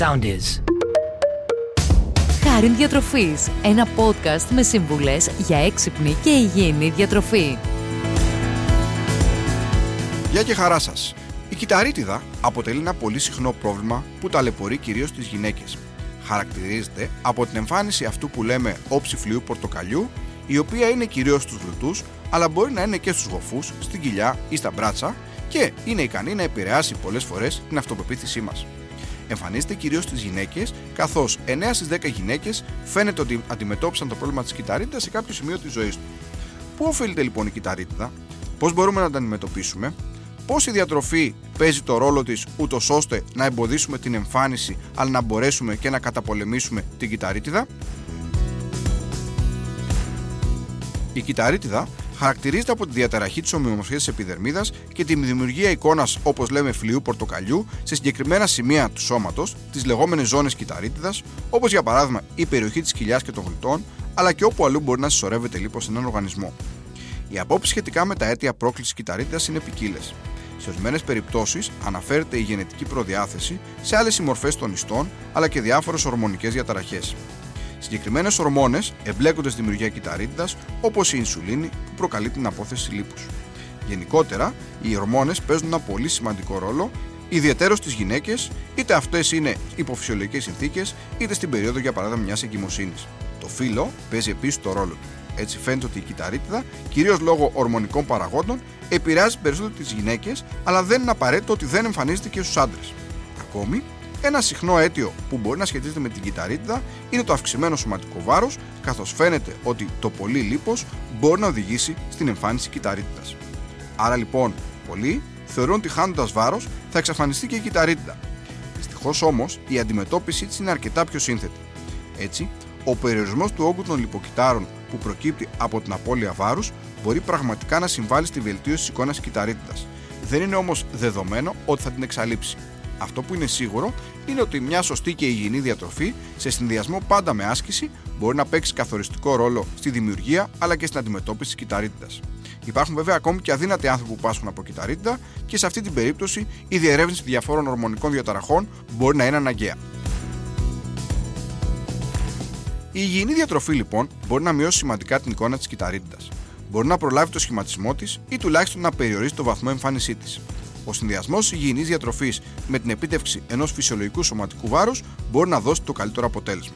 sound is. Χάριν Διατροφής, ένα podcast με συμβουλές για έξυπνη και υγιεινή διατροφή. Γεια και χαρά σας. Η κυταρίτιδα αποτελεί ένα πολύ συχνό πρόβλημα που ταλαιπωρεί κυρίως τις γυναίκες. Χαρακτηρίζεται από την εμφάνιση αυτού που λέμε όψη φλοιού πορτοκαλιού, η οποία είναι κυρίως στους λουτού, αλλά μπορεί να είναι και στους γοφούς, στην κοιλιά ή στα μπράτσα και είναι ικανή να επηρεάσει πολλές φορές την αυτοπεποίθησή μας. Εμφανίζεται κυρίως στις γυναίκες, καθώς 9 στις 10 γυναίκες φαίνεται ότι αντιμετώπισαν το πρόβλημα της κυταρίτιδας σε κάποιο σημείο της ζωής τους. Πού οφείλεται λοιπόν η κυταρίτιδα, πώς μπορούμε να την αντιμετωπίσουμε, πώς η διατροφή παίζει το ρόλο της ούτως ώστε να εμποδίσουμε την εμφάνιση αλλά να μπορέσουμε και να καταπολεμήσουμε την κυταρίτιδα; Η κυταρίτιδα χαρακτηρίζεται από τη διαταραχή της ομοιομορφίας της επιδερμίδας και τη δημιουργία εικόνας, όπως λέμε, φλοιού πορτοκαλιού σε συγκεκριμένα σημεία του σώματος, τις λεγόμενες ζώνες κυταρίτιδας, όπως για παράδειγμα η περιοχή της κοιλιάς και των γλουτών, αλλά και όπου αλλού μπορεί να συσσωρεύεται λίπος σε έναν οργανισμό. Οι απόψει σχετικά με τα αίτια πρόκλησης κυταρίτιδας είναι ποικίλες. Σε ορισμένες περιπτώσεις αναφέρεται η γενετική προδιάθεση, σε άλλες οι μορφέ των ιστών, αλλά και διάφορες ορμονικές διαταραχές. Συγκεκριμένες ορμόνες εμπλέκονται στη δημιουργία κυταρίτιδας, όπως η ινσουλίνη που προκαλεί την απόθεση λίπους. Γενικότερα, οι ορμόνες παίζουν ένα πολύ σημαντικό ρόλο, ιδιαίτερο στις γυναίκες, είτε αυτές είναι υποφυσιολογικές συνθήκες, είτε στην περίοδο για παράδειγμα μιας εγκυμοσύνης. Το φύλλο παίζει επίσης το ρόλο του. Έτσι φαίνεται ότι η κυταρίτιδα, κυρίως λόγω ορμονικών παραγόντων, επηρεάζει περισσότερο τις γυναίκες, αλλά δεν είναι απαραίτητο ότι δεν εμφανίζεται και στους άντρες. Ακόμη, ένα συχνό αίτιο που μπορεί να σχετίζεται με την κυταρίτιδα είναι το αυξημένο σωματικό βάρος, καθώς φαίνεται ότι το πολύ λίπος μπορεί να οδηγήσει στην εμφάνιση κυταρίτιδας. Άρα λοιπόν, πολλοί θεωρούν ότι χάνοντας βάρος θα εξαφανιστεί και η κυταρίτιδα. Δυστυχώς όμως, η αντιμετώπιση της είναι αρκετά πιο σύνθετη. Έτσι, ο περιορισμός του όγκου των λιποκυτάρων που προκύπτει από την απώλεια βάρους μπορεί πραγματικά να συμβάλλει στη βελτίωση της εικόνας κυταρίτιδας. Δεν είναι όμως δεδομένο ότι θα την εξαλείψει. Αυτό που είναι σίγουρο είναι ότι μια σωστή και υγιεινή διατροφή, σε συνδυασμό πάντα με άσκηση, μπορεί να παίξει καθοριστικό ρόλο στη δημιουργία αλλά και στην αντιμετώπιση τη κυταρίτιδα. Υπάρχουν βέβαια ακόμη και αδύνατοι άνθρωποι που πάσχουν από κυταρίτιδα και σε αυτή την περίπτωση η διερεύνηση διαφόρων ορμονικών διαταραχών μπορεί να είναι αναγκαία. Η υγιεινή διατροφή λοιπόν μπορεί να μειώσει σημαντικά την εικόνα της κυταρίτιδα. Μπορεί να προλάβει το σχηματισμό της ή τουλάχιστον να περιορίσει το βαθμό εμφάνισή της. Ο συνδυασμός υγιεινής διατροφής με την επίτευξη ενός φυσιολογικού σωματικού βάρους μπορεί να δώσει το καλύτερο αποτέλεσμα.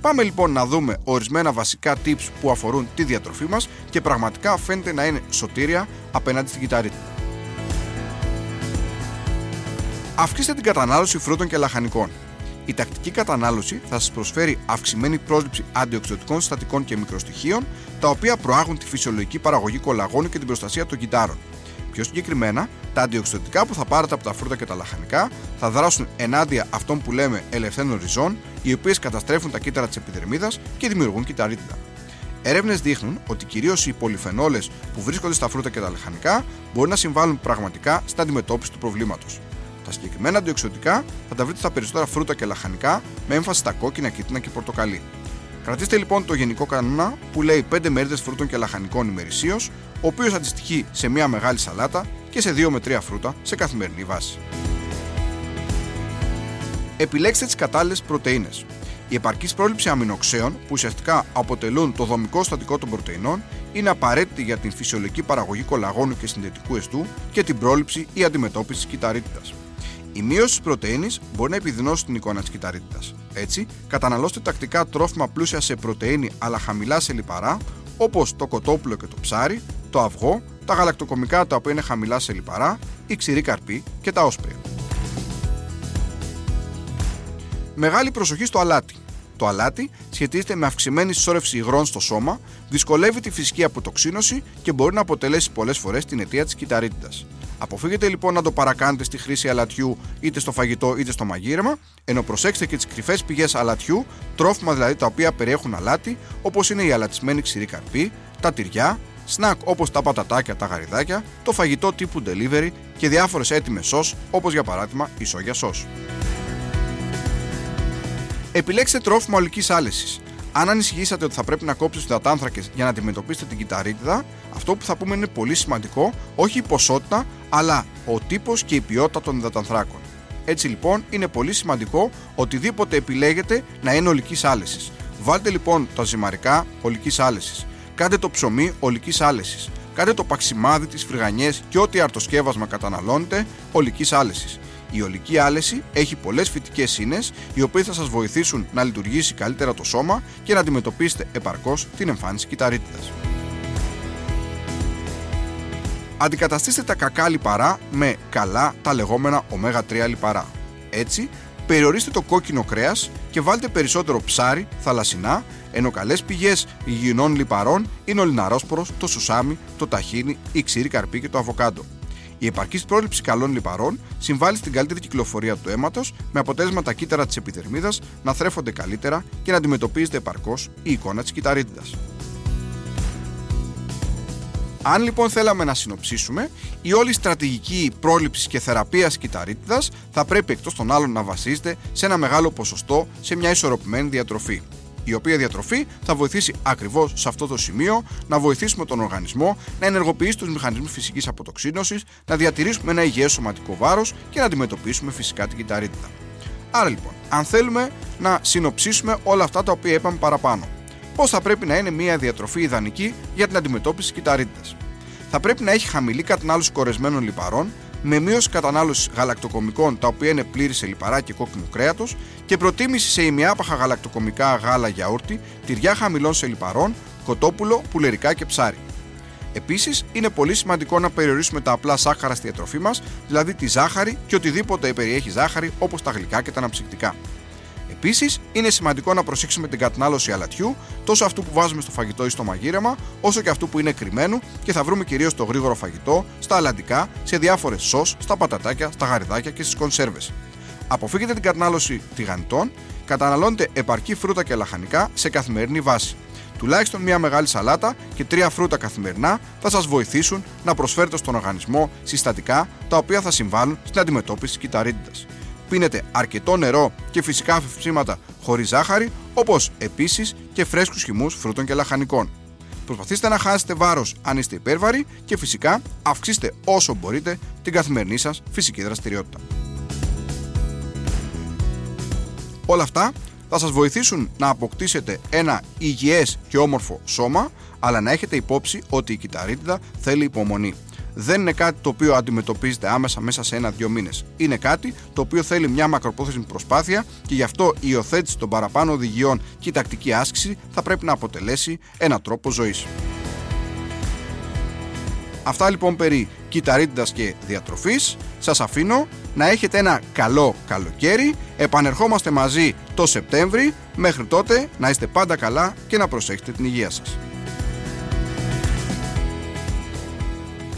Πάμε λοιπόν να δούμε ορισμένα βασικά tips που αφορούν τη διατροφή μας και πραγματικά φαίνεται να είναι σωτήρια απέναντι στην κυταρίτιδα. Αυξήστε την κατανάλωση φρούτων και λαχανικών. Η τακτική κατανάλωση θα σας προσφέρει αυξημένη πρόσληψη αντιοξυδοτικών συστατικών και μικροστοιχείων, τα οποία προάγουν τη φυσιολογική παραγωγή κολαγόνου και την προστασία των κυτάρων. Πιο συγκεκριμένα, τα αντιοξυδοτικά που θα πάρετε από τα φρούτα και τα λαχανικά θα δράσουν ενάντια αυτών που λέμε ελευθέρων ριζών, οι οποίες καταστρέφουν τα κύτταρα της επιδερμίδας και δημιουργούν κυταρίτιδα. Έρευνες δείχνουν ότι κυρίως οι πολυφενόλες που βρίσκονται στα φρούτα και τα λαχανικά μπορεί να συμβάλλουν πραγματικά στην αντιμετώπιση του προβλήματος. Τα συγκεκριμένα αντιοξυδοτικά θα τα βρείτε στα περισσότερα φρούτα και λαχανικά με έμφαση στα κόκκινα, κίτρινα και πορτοκαλί. Κρατήστε λοιπόν το γενικό κανόνα που λέει 5 μερίδες φρούτων και λαχανικών ημερησίως, ο οποίος αντιστοιχεί σε μια μεγάλη σαλάτα και σε 2 με 3 φρούτα σε καθημερινή βάση. Επιλέξτε τις κατάλληλες πρωτενε. Η επαρκής πρόληψη αμινοξέων, που ουσιαστικά αποτελούν το δομικό στατικό των πρωτεϊνών, είναι απαραίτητη για την φυσιολογική παραγωγή κολαγόνου και συνδετικού εστού και την πρόληψη ή αντιμετώπιση της κυταρίτητας. Η μείωση της πρωτενη μπορεί να επιδεινώσει την εικόνα της κυταρίτητας. Έτσι, καταναλώστε τακτικά τρόφιμα πλούσια σε πρωτενη αλλά χαμηλά σε λιπαρά, όπως το κοτόπουλο και το ψάρι, το αυγό, τα γαλακτοκομικά τα οποία είναι χαμηλά σε λιπαρά, η ξηρή καρπή και τα όσπρια. Μεγάλη προσοχή στο αλάτι. Το αλάτι σχετίζεται με αυξημένη συσσόρευση υγρών στο σώμα, δυσκολεύει τη φυσική αποτοξίνωση και μπορεί να αποτελέσει πολλές φορές την αιτία της κυταρίτητας. Αποφύγετε λοιπόν να το παρακάνετε στη χρήση αλατιού είτε στο φαγητό είτε στο μαγείρεμα, ενώ προσέξτε και τις κρυφές πηγές αλατιού, τρόφιμα δηλαδή τα οποία περιέχουν αλάτι, όπως είναι η αλατισμένη ξηρή καρπή, τα τυριά, σνακ όπως τα πατατάκια, τα γαριδάκια, το φαγητό τύπου delivery και διάφορες έτοιμες σο, όπως για παράδειγμα η σόγια σο. Επιλέξτε τρόφιμα ολικής άλεσης. Αν ανησυχήσατε ότι θα πρέπει να κόψετε του υδατάνθρακε για να αντιμετωπίσετε την κυταρίτιδα, αυτό που θα πούμε είναι πολύ σημαντικό, όχι η ποσότητα, αλλά ο τύπος και η ποιότητα των υδατανθράκων. Έτσι λοιπόν είναι πολύ σημαντικό οτιδήποτε επιλέγετε να είναι ολικής άλεσης. Βάλτε λοιπόν τα ζυμαρικά ολικής άλεσης. Κάντε το ψωμί ολικής άλεσης. Κάντε το παξιμάδι, τις φρυγανιές και ό,τι αρτοσκεύασμα καταναλώνετε ολικής άλεσης. Η ολική άλεση έχει πολλές φυτικές ίνε, οι οποίε θα σας βοηθήσουν να λειτουργήσει καλύτερα το σώμα και να αντιμετωπίσετε επαρκώς την εμφάνιση κυταρίτιδας. Αντικαταστήστε τα κακά λιπαρά με καλά τα λεγόμενα ω3 λιπαρά. Έτσι, περιορίστε το κόκκινο κρέας και βάλτε περισσότερο ψάρι, θαλασσινά, ενώ καλές πηγές υγιεινών λιπαρών είναι ο λιναρόσπορος, το σουσάμι, το ταχίνι, η ξηρή καρπή και το αβοκάντο. Η επαρκής πρόληψη καλών λιπαρών συμβάλλει στην καλύτερη κυκλοφορία του αίματος, με αποτέλεσμα τα κύτταρα της επιδερμίδας να θρέφονται καλύτερα και να αντιμετωπίζεται επαρκώς η εικόνα της κυταρίτιδας. Αν λοιπόν θέλαμε να συνοψίσουμε, η όλη στρατηγική πρόληψης και θεραπείας κυταρίτιδας θα πρέπει εκτός των άλλων να βασίζεται σε ένα μεγάλο ποσοστό σε μια ισορροπημένη διατροφή η οποία διατροφή θα βοηθήσει ακριβώς σε αυτό το σημείο να βοηθήσουμε τον οργανισμό να ενεργοποιήσει τους μηχανισμούς φυσικής αποτοξίνωσης, να διατηρήσουμε ένα υγιές σωματικό βάρος και να αντιμετωπίσουμε φυσικά την κυταρίτιδα. Άρα λοιπόν, αν θέλουμε να συνοψίσουμε όλα αυτά τα οποία είπαμε παραπάνω, πώς θα πρέπει να είναι μια διατροφή ιδανική για την αντιμετώπιση κυταρίτιδας; Θα πρέπει να έχει χαμηλή κατανάλωση κορεσμένων λιπαρών, με μείωση κατανάλωσης γαλακτοκομικών τα οποία είναι πλήρη σε λιπαρά και κόκκινο κρέατος και προτίμηση σε ημιάπαχα γαλακτοκομικά γάλα γιαούρτι, τυριά χαμηλών σε λιπαρών, κοτόπουλο, πουλερικά και ψάρι. Επίσης, είναι πολύ σημαντικό να περιορίσουμε τα απλά σάχαρα στη διατροφή μας, δηλαδή τη ζάχαρη και οτιδήποτε περιέχει ζάχαρη όπως τα γλυκά και τα αναψυκτικά. Επίσης, είναι σημαντικό να προσέξουμε την κατανάλωση αλατιού, τόσο αυτού που βάζουμε στο φαγητό ή στο μαγείρεμα, όσο και αυτού που είναι κρυμμένου και θα βρούμε κυρίως το γρήγορο φαγητό, στα αλαντικά, σε διάφορες σο, στα πατατάκια, στα γαριδάκια και στις κονσέρβες. Αποφύγετε την κατανάλωση τηγανιτών, καταναλώνετε επαρκή φρούτα και λαχανικά σε καθημερινή βάση. Τουλάχιστον μια μεγάλη σαλάτα και τρία φρούτα καθημερινά θα σας βοηθήσουν να προσφέρετε στον οργανισμό συστατικά τα οποία θα συμβάλλουν στην αντιμετώπιση της κυταρίτιδας πίνετε αρκετό νερό και φυσικά φυσίματα χωρίς ζάχαρη, όπως επίσης και φρέσκους χυμούς φρούτων και λαχανικών. Προσπαθήστε να χάσετε βάρος αν είστε υπέρβαροι και φυσικά αυξήστε όσο μπορείτε την καθημερινή σας φυσική δραστηριότητα. Όλα αυτά θα σας βοηθήσουν να αποκτήσετε ένα υγιές και όμορφο σώμα, αλλά να έχετε υπόψη ότι η κυταρίτιδα θέλει υπομονή δεν είναι κάτι το οποίο αντιμετωπίζεται άμεσα μέσα σε ένα-δύο μήνες. Είναι κάτι το οποίο θέλει μια μακροπρόθεσμη προσπάθεια και γι' αυτό η υιοθέτηση των παραπάνω οδηγιών και η τακτική άσκηση θα πρέπει να αποτελέσει ένα τρόπο ζωής. Αυτά λοιπόν περί κυταρίτιδας και διατροφής. Σας αφήνω να έχετε ένα καλό καλοκαίρι. Επανερχόμαστε μαζί το Σεπτέμβρη. Μέχρι τότε να είστε πάντα καλά και να προσέχετε την υγεία σας.